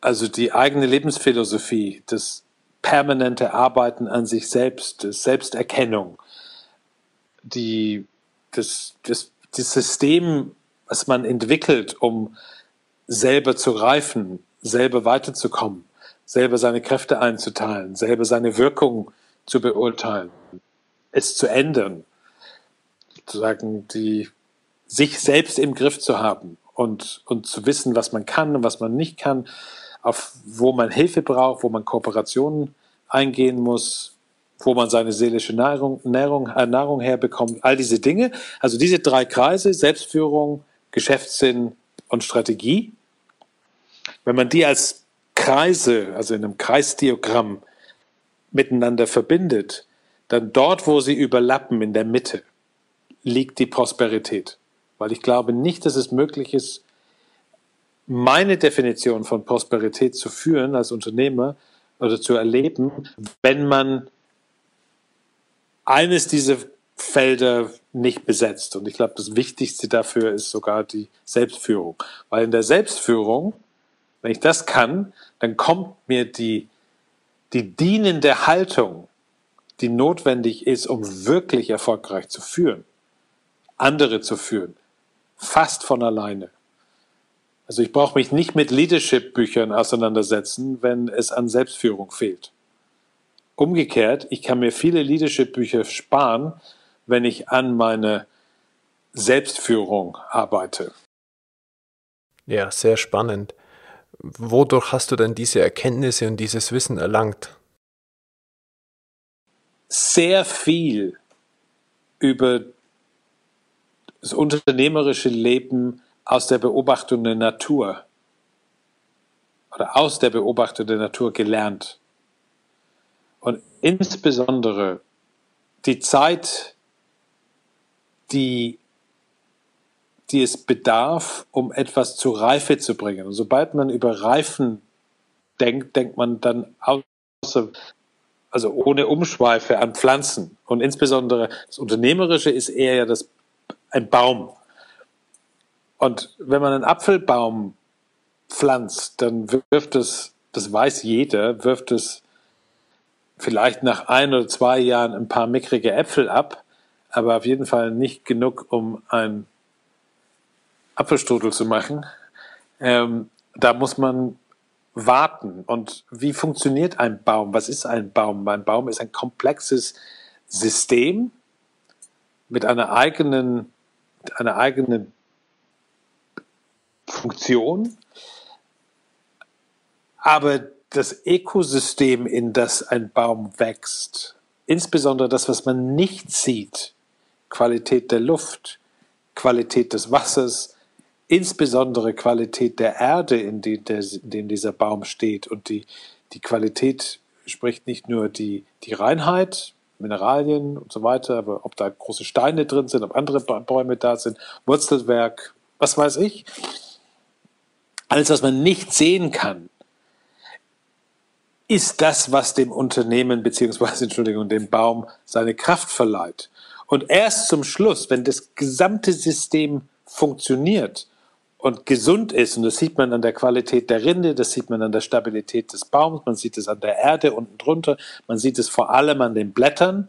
Speaker 2: Also die eigene Lebensphilosophie, das permanente Arbeiten an sich selbst, Selbsterkennung, die, das, das, das System, was man entwickelt, um selber zu reifen, selber weiterzukommen, selber seine Kräfte einzuteilen, selber seine Wirkung zu beurteilen, es zu ändern, sozusagen die, sich selbst im Griff zu haben und, und zu wissen, was man kann und was man nicht kann, auf wo man Hilfe braucht, wo man Kooperationen eingehen muss, wo man seine seelische Nahrung, Nahrung, äh, Nahrung herbekommt, all diese Dinge. Also diese drei Kreise, Selbstführung, Geschäftssinn und Strategie, wenn man die als Kreise, also in einem Kreisdiagramm miteinander verbindet, dann dort, wo sie überlappen, in der Mitte, liegt die Prosperität. Weil ich glaube nicht, dass es möglich ist, meine Definition von Prosperität zu führen als Unternehmer oder zu erleben, wenn man eines dieser Felder nicht besetzt. Und ich glaube, das Wichtigste dafür ist sogar die Selbstführung. Weil in der Selbstführung, wenn ich das kann, dann kommt mir die, die dienende Haltung, die notwendig ist, um wirklich erfolgreich zu führen, andere zu führen, fast von alleine. Also ich brauche mich nicht mit Leadership-Büchern auseinandersetzen, wenn es an Selbstführung fehlt. Umgekehrt, ich kann mir viele Leadership-Bücher sparen, wenn ich an meine Selbstführung arbeite.
Speaker 1: Ja, sehr spannend. Wodurch hast du denn diese Erkenntnisse und dieses Wissen erlangt?
Speaker 2: Sehr viel über das unternehmerische Leben aus der Beobachtung der Natur oder aus der Beobachtung der Natur gelernt. Und insbesondere die Zeit, die, die es bedarf, um etwas zur Reife zu bringen. Und sobald man über Reifen denkt, denkt man dann außer, also ohne Umschweife an Pflanzen. Und insbesondere das Unternehmerische ist eher ja das, ein Baum. Und wenn man einen Apfelbaum pflanzt, dann wirft es, das weiß jeder, wirft es vielleicht nach ein oder zwei Jahren ein paar mickrige Äpfel ab, aber auf jeden Fall nicht genug, um ein Apfelstrudel zu machen. Ähm, da muss man warten. Und wie funktioniert ein Baum? Was ist ein Baum? Ein Baum ist ein komplexes System mit einer eigenen, einer eigenen Funktion, aber das Ökosystem, in das ein Baum wächst, insbesondere das, was man nicht sieht, Qualität der Luft, Qualität des Wassers, insbesondere Qualität der Erde, in, die, der, in dem dieser Baum steht. Und die, die Qualität spricht nicht nur die, die Reinheit, Mineralien und so weiter, aber ob da große Steine drin sind, ob andere Bäume da sind, Wurzelwerk, was weiß ich. Alles, was man nicht sehen kann, ist das, was dem Unternehmen beziehungsweise Entschuldigung dem Baum seine Kraft verleiht. Und erst zum Schluss, wenn das gesamte System funktioniert und gesund ist, und das sieht man an der Qualität der Rinde, das sieht man an der Stabilität des Baums, man sieht es an der Erde unten drunter, man sieht es vor allem an den Blättern.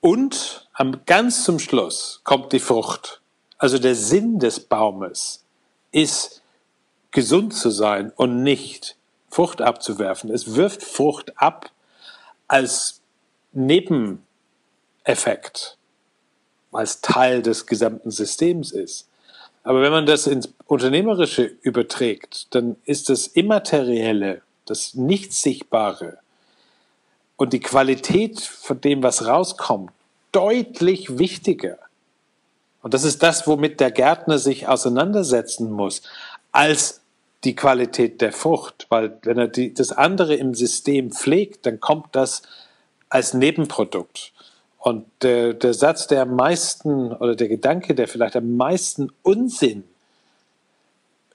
Speaker 2: Und am, ganz zum Schluss kommt die Frucht. Also der Sinn des Baumes ist, gesund zu sein und nicht Frucht abzuwerfen. Es wirft Frucht ab als Nebeneffekt als Teil des gesamten Systems ist. Aber wenn man das ins Unternehmerische überträgt, dann ist das Immaterielle, das Nicht-Sichtbare und die Qualität von dem, was rauskommt, deutlich wichtiger. Und das ist das, womit der Gärtner sich auseinandersetzen muss, als die Qualität der Frucht. Weil wenn er die, das andere im System pflegt, dann kommt das als Nebenprodukt. Und der, der Satz, der am meisten, oder der Gedanke, der vielleicht am meisten Unsinn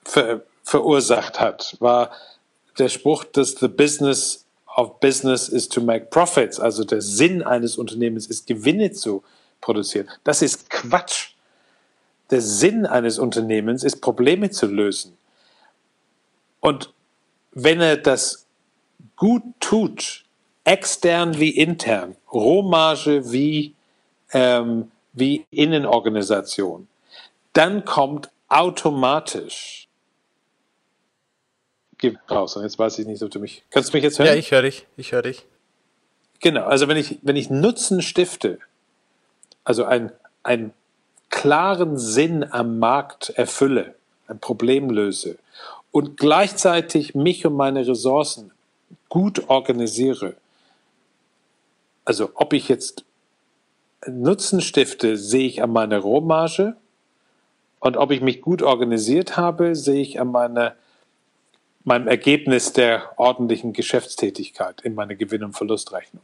Speaker 2: ver, verursacht hat, war der Spruch, dass the business of business is to make profits. Also der Sinn eines Unternehmens ist, Gewinne zu produzieren. Das ist Quatsch. Der Sinn eines Unternehmens ist, Probleme zu lösen. Und wenn er das gut tut, extern wie intern, Rohmarge wie, ähm, wie Innenorganisation, dann kommt automatisch. Raus, und jetzt weiß ich nicht, ob du mich. Kannst du mich jetzt hören?
Speaker 1: Ja, ich höre dich. Ich höre dich.
Speaker 2: Genau, also wenn ich, wenn ich Nutzen stifte, also einen, einen klaren Sinn am Markt erfülle, ein Problem löse und gleichzeitig mich und meine Ressourcen gut organisiere, also ob ich jetzt Nutzen stifte, sehe ich an meiner Rohmarge und ob ich mich gut organisiert habe, sehe ich an meiner, meinem Ergebnis der ordentlichen Geschäftstätigkeit in meiner Gewinn- und Verlustrechnung.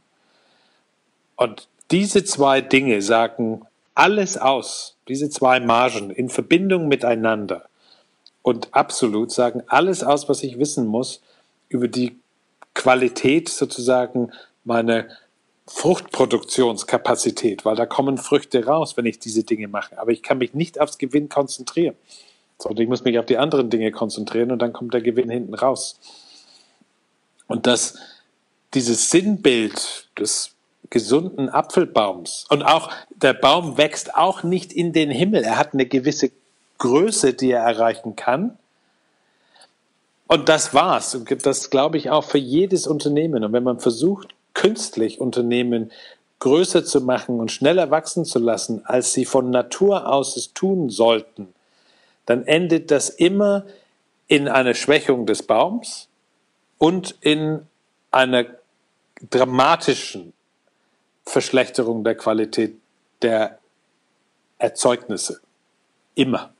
Speaker 2: Und diese zwei Dinge sagen alles aus, diese zwei Margen in Verbindung miteinander und absolut sagen alles aus, was ich wissen muss über die Qualität sozusagen meiner Fruchtproduktionskapazität, weil da kommen Früchte raus, wenn ich diese Dinge mache. Aber ich kann mich nicht aufs Gewinn konzentrieren, sondern ich muss mich auf die anderen Dinge konzentrieren und dann kommt der Gewinn hinten raus. Und das, dieses Sinnbild des gesunden Apfelbaums und auch der Baum wächst auch nicht in den Himmel. Er hat eine gewisse Größe, die er erreichen kann. Und das war's. Und das glaube ich auch für jedes Unternehmen. Und wenn man versucht, künstlich Unternehmen größer zu machen und schneller wachsen zu lassen, als sie von Natur aus es tun sollten, dann endet das immer in einer Schwächung des Baums und in einer dramatischen Verschlechterung der Qualität der Erzeugnisse. Immer.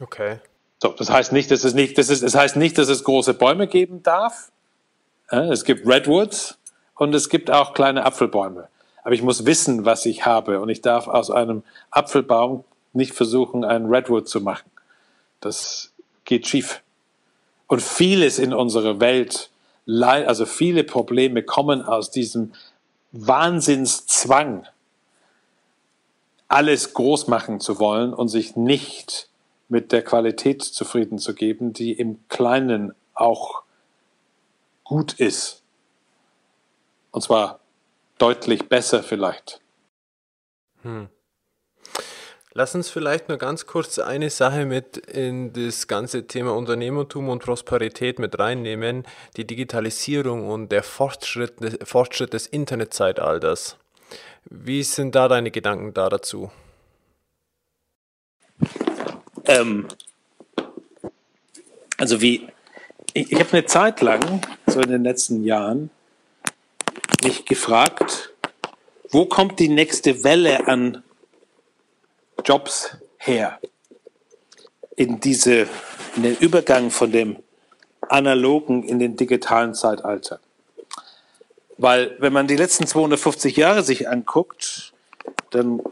Speaker 1: Okay.
Speaker 2: So, das heißt nicht, dass es nicht, das ist, das heißt nicht, dass es große Bäume geben darf. Es gibt Redwoods und es gibt auch kleine Apfelbäume. Aber ich muss wissen, was ich habe und ich darf aus einem Apfelbaum nicht versuchen, einen Redwood zu machen. Das geht schief. Und vieles in unserer Welt, also viele Probleme kommen aus diesem Wahnsinnszwang, alles groß machen zu wollen und sich nicht mit der Qualität zufrieden zu geben, die im Kleinen auch gut ist. Und zwar deutlich besser vielleicht.
Speaker 1: Hm. Lass uns vielleicht nur ganz kurz eine Sache mit in das ganze Thema Unternehmertum und Prosperität mit reinnehmen, die Digitalisierung und der Fortschritt, Fortschritt des Internetzeitalters. Wie sind da deine Gedanken da dazu?
Speaker 2: Ähm, also wie, ich, ich habe eine Zeit lang, so in den letzten Jahren, mich gefragt, wo kommt die nächste Welle an Jobs her? In diese, in den Übergang von dem analogen in den digitalen Zeitalter. Weil, wenn man die letzten 250 Jahre sich anguckt, dann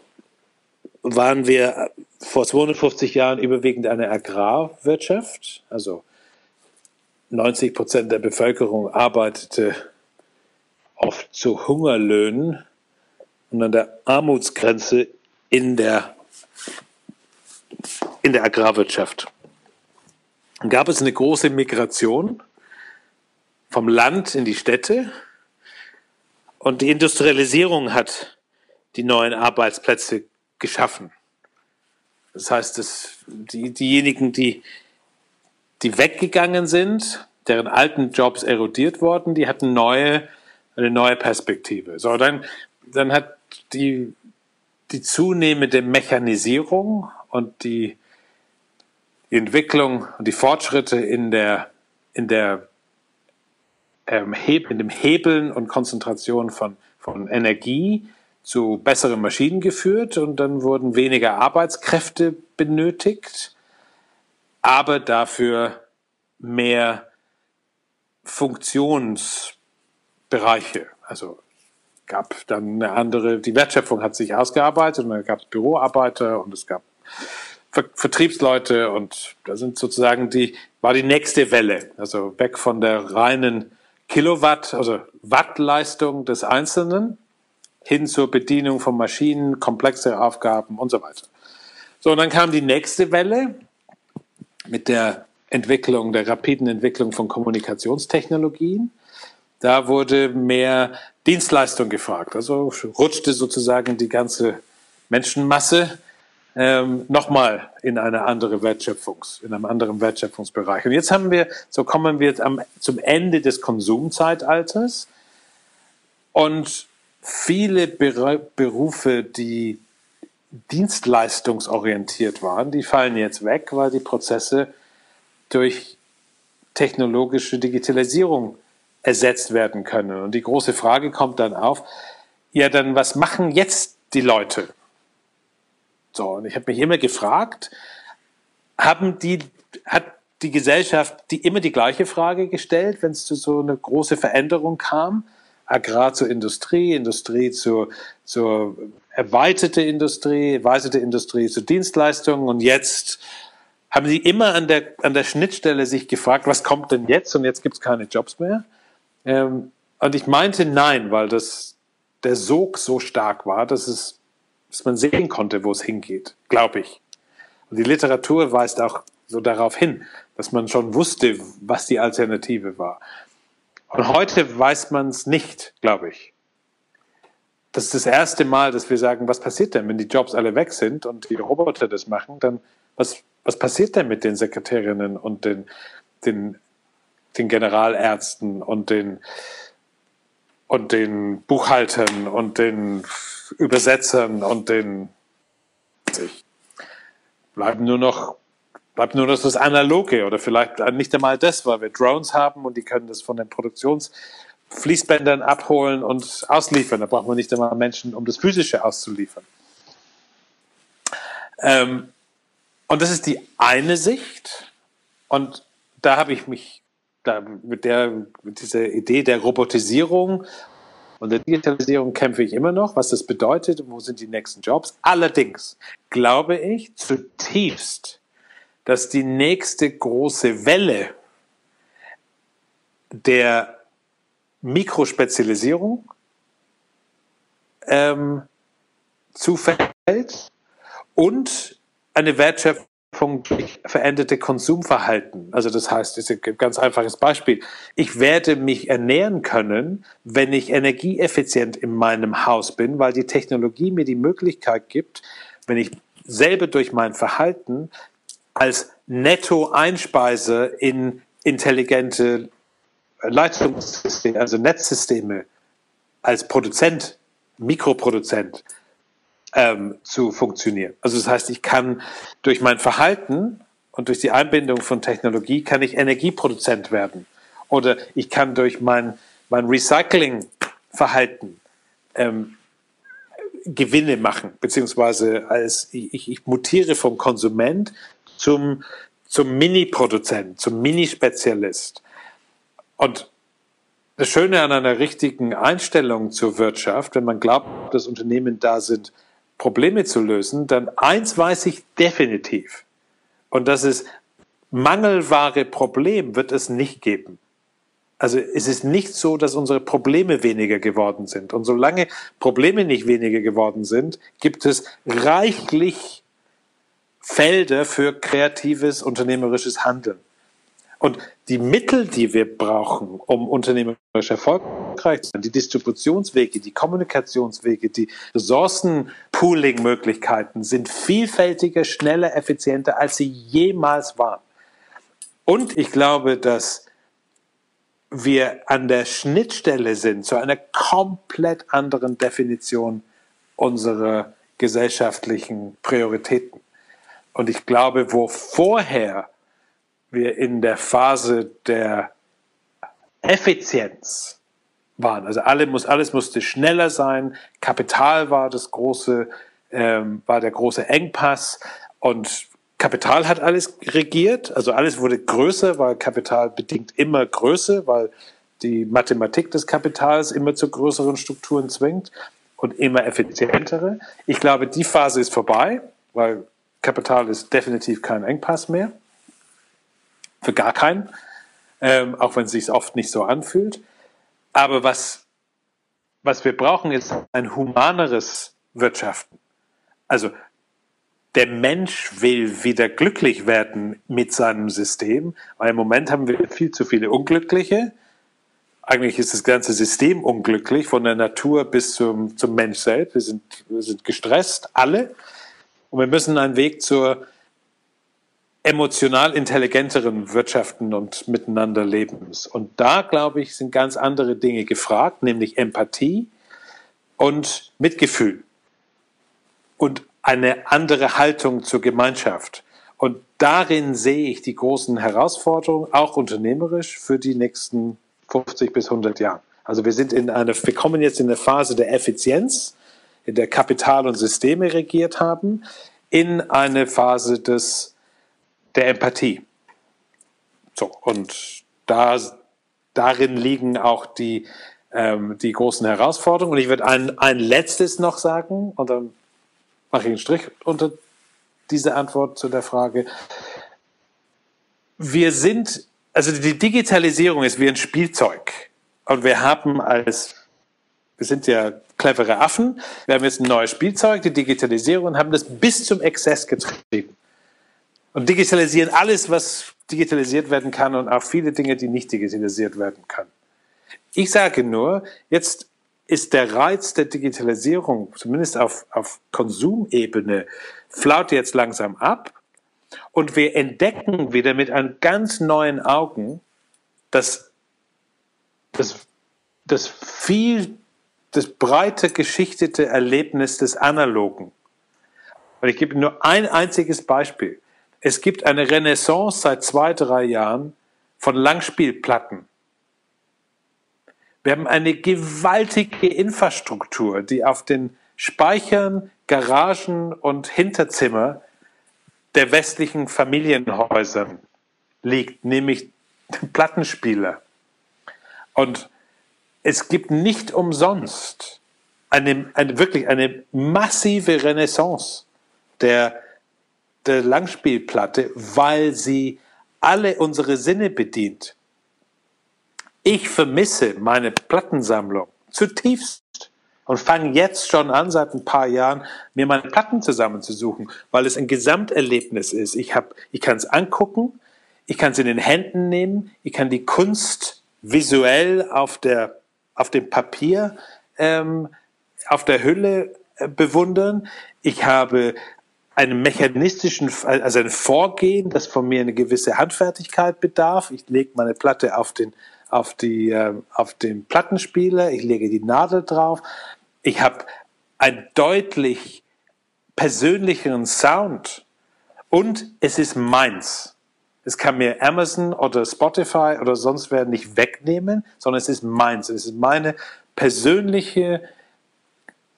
Speaker 2: waren wir vor 250 Jahren überwiegend eine Agrarwirtschaft, also 90 Prozent der Bevölkerung arbeitete oft zu Hungerlöhnen und an der Armutsgrenze in der, in der Agrarwirtschaft. Gab es eine große Migration vom Land in die Städte und die Industrialisierung hat die neuen Arbeitsplätze geschaffen. Das heißt, dass die, diejenigen, die, die weggegangen sind, deren alten Jobs erodiert wurden, die hatten neue, eine neue Perspektive. So, dann, dann hat die die zunehmende Mechanisierung und die Entwicklung und die Fortschritte in der, in der ähm, in dem Hebeln und Konzentration von, von Energie zu besseren Maschinen geführt und dann wurden weniger Arbeitskräfte benötigt, aber dafür mehr Funktionsbereiche. Also gab dann eine andere, die Wertschöpfung hat sich ausgearbeitet und dann gab es Büroarbeiter und es gab Ver Vertriebsleute und da sind sozusagen die, war die nächste Welle, also weg von der reinen Kilowatt, also Wattleistung des Einzelnen hin zur Bedienung von Maschinen, komplexe Aufgaben und so weiter. So, und dann kam die nächste Welle mit der Entwicklung, der rapiden Entwicklung von Kommunikationstechnologien. Da wurde mehr Dienstleistung gefragt. Also rutschte sozusagen die ganze Menschenmasse ähm, nochmal in eine andere Wertschöpfungs, in einem anderen Wertschöpfungsbereich. Und jetzt haben wir, so kommen wir am, zum Ende des Konsumzeitalters und viele Berufe, die dienstleistungsorientiert waren, die fallen jetzt weg, weil die Prozesse durch technologische Digitalisierung ersetzt werden können. Und die große Frage kommt dann auf, ja, dann was machen jetzt die Leute? So, und ich habe mich immer gefragt, haben die, hat die Gesellschaft die immer die gleiche Frage gestellt, wenn es zu so einer großen Veränderung kam? Agrar zur Industrie, Industrie zur, zur erweiterte Industrie, erweiterte Industrie zu Dienstleistungen und jetzt haben sie immer an der, an der Schnittstelle sich gefragt, was kommt denn jetzt und jetzt gibt es keine Jobs mehr? Ähm, und ich meinte nein, weil das, der Sog so stark war, dass, es, dass man sehen konnte, wo es hingeht, glaube ich. Und die Literatur weist auch so darauf hin, dass man schon wusste, was die Alternative war. Und heute weiß man es nicht, glaube ich. Das ist das erste Mal, dass wir sagen, was passiert denn, wenn die Jobs alle weg sind und die Roboter das machen, dann was, was passiert denn mit den Sekretärinnen und den, den den Generalärzten und den, und den Buchhaltern und den Übersetzern und den, bleiben nur noch, bleibt nur noch das Analoge oder vielleicht nicht einmal das, weil wir Drones haben und die können das von den Produktionsfließbändern abholen und ausliefern. Da braucht man nicht einmal Menschen, um das Physische auszuliefern. Ähm, und das ist die eine Sicht. Und da habe ich mich da mit der, mit dieser Idee der Robotisierung und der Digitalisierung kämpfe ich immer noch, was das bedeutet, wo sind die nächsten Jobs. Allerdings glaube ich zutiefst, dass die nächste große Welle der Mikrospezialisierung ähm, zufällt und eine Wertschöpfung durch veränderte Konsumverhalten. Also das heißt, das ist ein ganz einfaches Beispiel. Ich werde mich ernähren können, wenn ich energieeffizient in meinem Haus bin, weil die Technologie mir die Möglichkeit gibt, wenn ich selber durch mein Verhalten als Netto-Einspeise in intelligente Leitungssysteme, also Netzsysteme, als Produzent, Mikroproduzent ähm, zu funktionieren. Also das heißt, ich kann durch mein Verhalten und durch die Einbindung von Technologie kann ich Energieproduzent werden. Oder ich kann durch mein, mein Recycling-Verhalten ähm, Gewinne machen, beziehungsweise als ich, ich mutiere vom Konsument zum, zum Mini-Produzent, zum Mini-Spezialist. Und das Schöne an einer richtigen Einstellung zur Wirtschaft, wenn man glaubt, dass Unternehmen da sind, Probleme zu lösen, dann eins weiß ich definitiv. Und das ist, Mangelware Problem wird es nicht geben. Also es ist nicht so, dass unsere Probleme weniger geworden sind. Und solange Probleme nicht weniger geworden sind, gibt es reichlich Felder für kreatives, unternehmerisches Handeln. Und die Mittel, die wir brauchen, um unternehmerisch erfolgreich zu sein, die Distributionswege, die Kommunikationswege, die Ressourcenpooling-Möglichkeiten sind vielfältiger, schneller, effizienter, als sie jemals waren. Und ich glaube, dass wir an der Schnittstelle sind zu einer komplett anderen Definition unserer gesellschaftlichen Prioritäten. Und ich glaube, wo vorher wir in der Phase der Effizienz. waren, also alle muss, alles musste schneller sein, Kapital war das große, ähm, war der große Engpass. Und Kapital hat alles regiert, also alles wurde größer, weil Kapital bedingt immer Größe, weil die Mathematik des Kapitals immer zu größeren Strukturen zwingt und immer effizientere. Ich glaube, die Phase ist vorbei, weil Kapital ist definitiv kein Engpass mehr. Für gar keinen, ähm, auch wenn es sich oft nicht so anfühlt. Aber was, was wir brauchen, ist ein humaneres Wirtschaften. Also der Mensch will wieder glücklich werden mit seinem System, weil im Moment haben wir viel zu viele Unglückliche. Eigentlich ist das ganze System unglücklich, von der Natur bis zum, zum Mensch selbst. Wir sind, wir sind gestresst, alle. Und wir müssen einen Weg zur emotional intelligenteren Wirtschaften und miteinander Lebens. Und da, glaube ich, sind ganz andere Dinge gefragt, nämlich Empathie und Mitgefühl. Und eine andere Haltung zur Gemeinschaft. Und darin sehe ich die großen Herausforderungen, auch unternehmerisch, für die nächsten 50 bis 100 Jahre. Also wir sind in einer, wir kommen jetzt in eine Phase der Effizienz, in der Kapital und Systeme regiert haben, in eine Phase des, der Empathie. So, und da, darin liegen auch die, ähm, die großen Herausforderungen. Und ich würde ein, ein letztes noch sagen, und dann mache ich einen Strich unter diese Antwort zu der Frage. Wir sind, also die Digitalisierung ist wie ein Spielzeug. Und wir haben als, wir sind ja clevere Affen, wir haben jetzt ein neues Spielzeug, die Digitalisierung, und haben das bis zum Exzess getrieben. Und digitalisieren alles, was digitalisiert werden kann und auch viele Dinge, die nicht digitalisiert werden können. Ich sage nur, jetzt ist der Reiz der Digitalisierung, zumindest auf, auf Konsumebene, flaut jetzt langsam ab. Und wir entdecken wieder mit einem ganz neuen Augen, dass das, das viel, das breite geschichtete Erlebnis des Analogen. Und ich gebe nur ein einziges Beispiel. Es gibt eine Renaissance seit zwei, drei Jahren von Langspielplatten. Wir haben eine gewaltige Infrastruktur, die auf den Speichern, Garagen und Hinterzimmer der westlichen Familienhäusern liegt, nämlich Plattenspieler. Und es gibt nicht umsonst eine, eine wirklich eine massive Renaissance der, der Langspielplatte, weil sie alle unsere Sinne bedient. Ich vermisse meine Plattensammlung zutiefst und fange jetzt schon an, seit ein paar Jahren, mir meine Platten zusammenzusuchen, weil es ein Gesamterlebnis ist. Ich, ich kann es angucken, ich kann es in den Händen nehmen, ich kann die Kunst visuell auf, der, auf dem Papier, ähm, auf der Hülle äh, bewundern. Ich habe einen mechanistischen, also ein Vorgehen, das von mir eine gewisse Handfertigkeit bedarf. Ich lege meine Platte auf den, auf, die, äh, auf den Plattenspieler, ich lege die Nadel drauf. Ich habe einen deutlich persönlicheren Sound und es ist meins. Es kann mir Amazon oder Spotify oder sonst wer nicht wegnehmen, sondern es ist meins. Es ist meine persönliche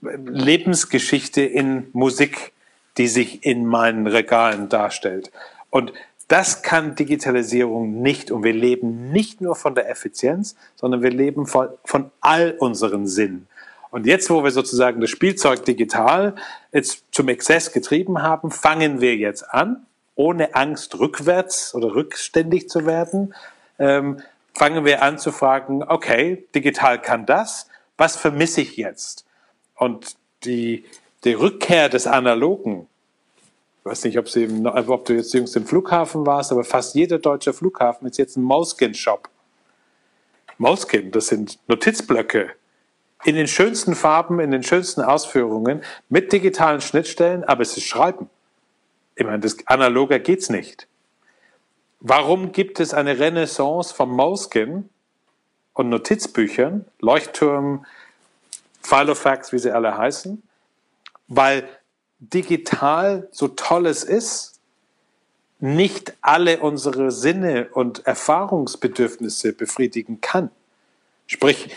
Speaker 2: Lebensgeschichte in Musik, die sich in meinen Regalen darstellt. Und das kann Digitalisierung nicht. Und wir leben nicht nur von der Effizienz, sondern wir leben von, von all unseren Sinnen. Und jetzt, wo wir sozusagen das Spielzeug digital jetzt zum Exzess getrieben haben, fangen wir jetzt an, ohne Angst rückwärts oder rückständig zu werden, ähm, fangen wir an zu fragen, okay, digital kann das, was vermisse ich jetzt? Und die, die Rückkehr des Analogen, ich weiß nicht, ob, Sie im, ob du jetzt jüngst im Flughafen warst, aber fast jeder deutsche Flughafen ist jetzt ein Moleskin-Shop. Moleskin, das sind Notizblöcke in den schönsten Farben, in den schönsten Ausführungen, mit digitalen Schnittstellen, aber es ist Schreiben. Ich meine, das analoger geht's nicht. Warum gibt es eine Renaissance von Moleskin und Notizbüchern, Leuchtturm, Filofax, wie sie alle heißen? Weil digital, so toll es ist, nicht alle unsere Sinne und Erfahrungsbedürfnisse befriedigen kann. Sprich,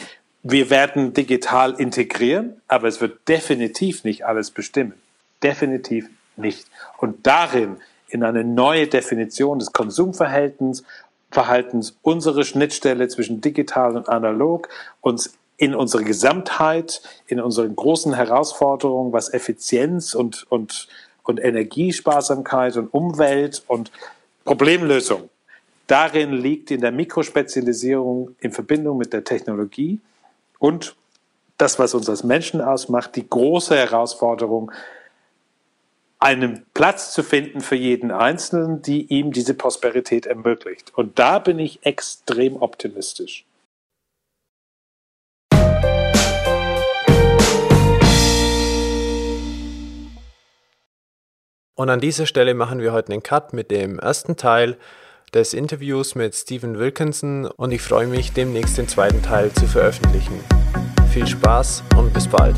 Speaker 2: wir werden digital integrieren, aber es wird definitiv nicht alles bestimmen. Definitiv nicht. Und darin in eine neue Definition des Konsumverhaltens, Verhaltens, unsere Schnittstelle zwischen digital und analog, uns in unsere Gesamtheit, in unseren großen Herausforderungen, was Effizienz und, und, und Energiesparsamkeit und Umwelt und Problemlösung. Darin liegt in der Mikrospezialisierung in Verbindung mit der Technologie und das, was uns als Menschen ausmacht, die große Herausforderung, einen Platz zu finden für jeden Einzelnen, die ihm diese Prosperität ermöglicht. Und da bin ich extrem optimistisch.
Speaker 1: Und an dieser Stelle machen wir heute einen Cut mit dem ersten Teil des Interviews mit Stephen Wilkinson und ich freue mich, demnächst den zweiten Teil zu veröffentlichen. Viel Spaß und bis bald.